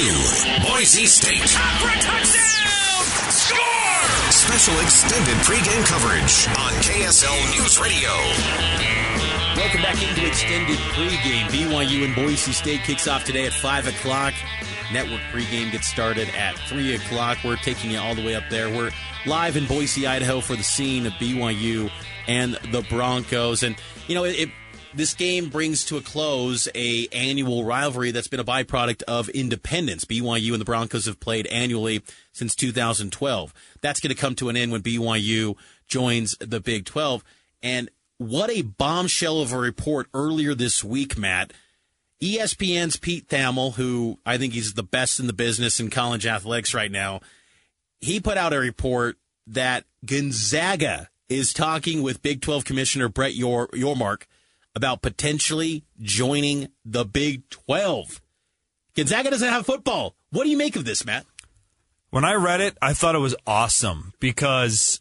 BYU, Boise State. touchdown! Score! Special extended pregame coverage on KSL News Radio. Welcome back into extended pregame. BYU and Boise State kicks off today at 5 o'clock. Network pregame gets started at 3 o'clock. We're taking you all the way up there. We're live in Boise, Idaho for the scene of BYU and the Broncos. And, you know, it this game brings to a close a annual rivalry that's been a byproduct of independence. BYU and the Broncos have played annually since 2012. That's going to come to an end when BYU joins the Big 12. And what a bombshell of a report earlier this week, Matt. ESPN's Pete Thamel, who I think he's the best in the business in college athletics right now, he put out a report that Gonzaga is talking with Big 12 Commissioner Brett Yor- Yormark about potentially joining the Big 12. Gonzaga doesn't have football. What do you make of this, Matt? When I read it, I thought it was awesome because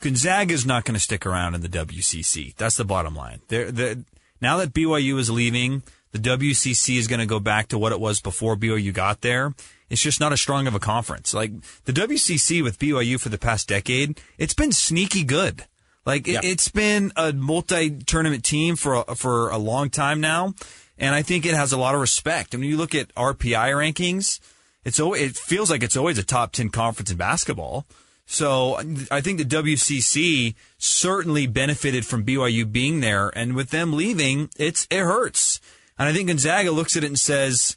Gonzaga is not going to stick around in the WCC. That's the bottom line. They're, they're, now that BYU is leaving, the WCC is going to go back to what it was before BYU got there. It's just not as strong of a conference. Like the WCC with BYU for the past decade, it's been sneaky good. Like it, it's been a multi-tournament team for a, for a long time now, and I think it has a lot of respect. I mean, you look at RPI rankings, it's always, it feels like it's always a top ten conference in basketball. So I think the WCC certainly benefited from BYU being there, and with them leaving, it's it hurts. And I think Gonzaga looks at it and says,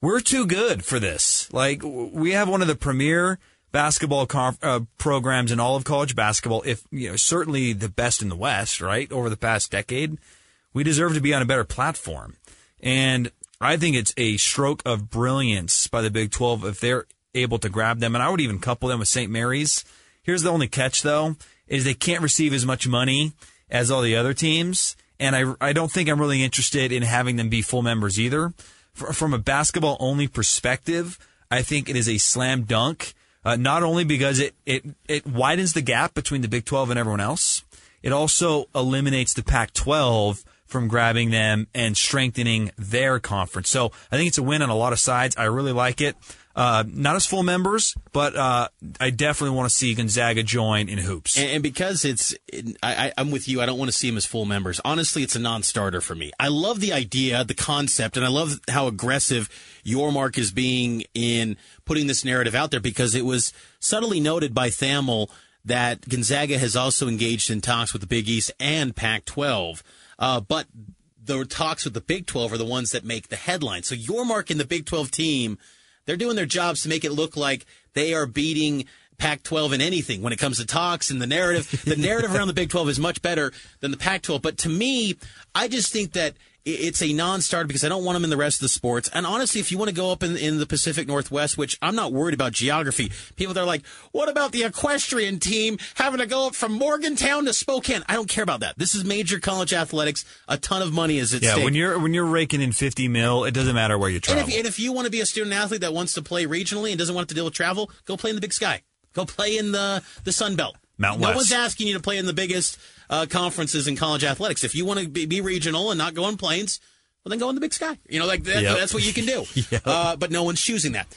"We're too good for this. Like we have one of the premier basketball conf- uh, programs in all of college basketball. If you know, certainly the best in the West, right? Over the past decade, we deserve to be on a better platform. And I think it's a stroke of brilliance by the Big 12 if they're able to grab them. And I would even couple them with St. Mary's. Here's the only catch though, is they can't receive as much money as all the other teams. And I, I don't think I'm really interested in having them be full members either. From a basketball only perspective, I think it is a slam dunk. Uh, not only because it, it, it widens the gap between the Big 12 and everyone else, it also eliminates the Pac 12 from grabbing them and strengthening their conference. So I think it's a win on a lot of sides. I really like it. Uh, not as full members, but uh, I definitely want to see Gonzaga join in hoops. And, and because it's, I, I'm with you. I don't want to see them as full members. Honestly, it's a non-starter for me. I love the idea, the concept, and I love how aggressive Yormark is being in putting this narrative out there because it was subtly noted by Thamel that Gonzaga has also engaged in talks with the Big East and Pac-12. Uh, but the talks with the Big 12 are the ones that make the headline. So Yormark in the Big 12 team, they're doing their jobs to make it look like they are beating Pac 12 in anything when it comes to talks and the narrative. The narrative around the Big 12 is much better than the Pac 12. But to me, I just think that it's a non-starter because I don't want them in the rest of the sports. And honestly, if you want to go up in, in the Pacific Northwest, which I'm not worried about geography, people that are like, what about the equestrian team having to go up from Morgantown to Spokane? I don't care about that. This is major college athletics. A ton of money is at yeah, stake. when you're when you're raking in 50 mil, it doesn't matter where you and travel. if, and if you want to be a student athlete that wants to play regionally and doesn't want to deal with travel, go play in the Big Sky. Go play in the the Sun Belt. Mountain no one's asking you to play in the biggest uh, conferences in college athletics. If you want to be, be regional and not go on planes, well, then go in the Big Sky. You know, like that, Yep. that's what you can do. Yep. uh, but no one's choosing that.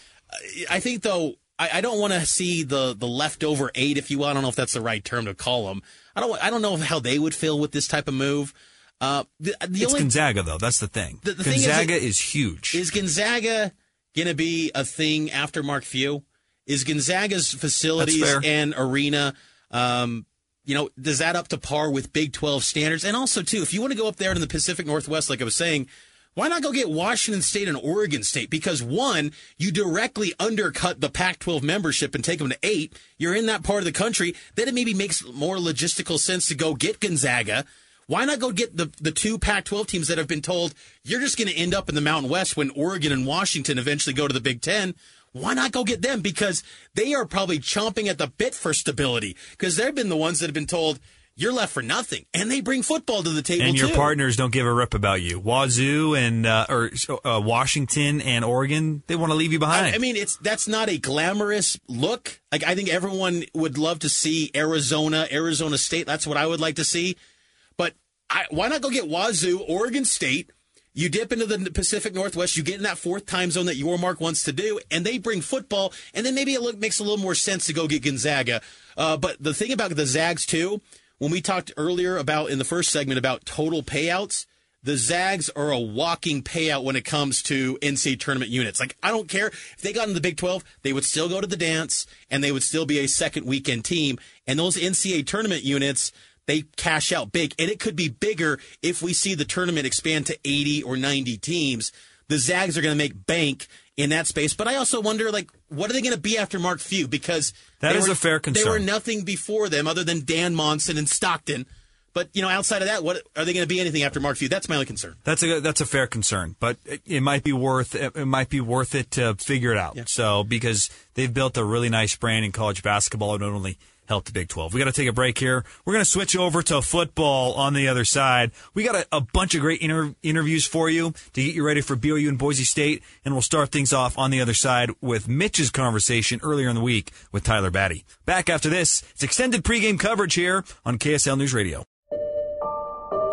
I think though. I, I don't want to see the the leftover eight, if you will. I don't know if that's the right term to call them. I don't. I don't know how they would feel with this type of move. Uh, the, the it's only Gonzaga though. That's the thing. The- the thing is Gonzaga is huge. is Gonzaga going to be a thing after Mark Few? Is Gonzaga's facilities and arena, um, you know, does that up to par with Big 12 standards? And also, too, if you want to go up there in the Pacific Northwest, like I was saying, why not go get Washington State and Oregon State? Because one, you directly undercut the Pac 12 membership and take them to eight. You're in that part of the country. Then it maybe makes more logistical sense to go get Gonzaga. Why not go get the, the two Pac 12 teams that have been told you're just going to end up in the Mountain West when Oregon and Washington eventually go to the Big Ten? Why not go get them? Because they are probably chomping at the bit for stability because they've been the ones that have been told you're left for nothing. And they bring football to the table and your too. partners don't give a rip about you. Wazoo and uh, or uh, Washington and Oregon, they want to leave you behind. I, I mean, it's that's not a glamorous look. Like I think everyone would love to see Arizona, Arizona State. That's what I would like to see. But I, why not go get Wazoo, Oregon State? You dip into the Pacific Northwest, you get in that fourth time zone that Yormark wants to do, and they bring football, and then maybe it makes a little more sense to go get Gonzaga. Uh, but the thing about the Zags too, when we talked earlier about in the first segment about total payouts, the Zags are a walking payout when it comes to NCAA tournament units. Like, I don't care if they got in the Big 12, they would still go to the dance and they would still be a second weekend team. And those NCAA tournament units, they cash out big. And it could be bigger if we see the tournament expand to 80 or 90 teams. The Zags are going to make bank in that space. But I also wonder, like, what are they going to be after Mark Few? Because that is were- a fair concern. They were nothing before them other than Dan Monson and Stockton. But you know, outside of that, what are they going to be anything after Mark Few? That's my only concern. That's a that's a fair concern, but it, it might be worth it, it might be worth it to figure it out. So because they've built a really nice brand in college basketball, not only helped the Big Twelve. We got to take a break here. We're going to switch over to football on the other side. We got a, a bunch of great inter- interviews for you to get you ready for BYU and Boise State, and we'll start things off on the other side with Mitch's conversation earlier in the week with Tyler Batty. Back after this, it's extended pregame coverage here on KSL News Radio.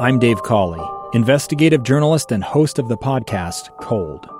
I'm Dave Cawley, investigative journalist and host of the podcast Cold.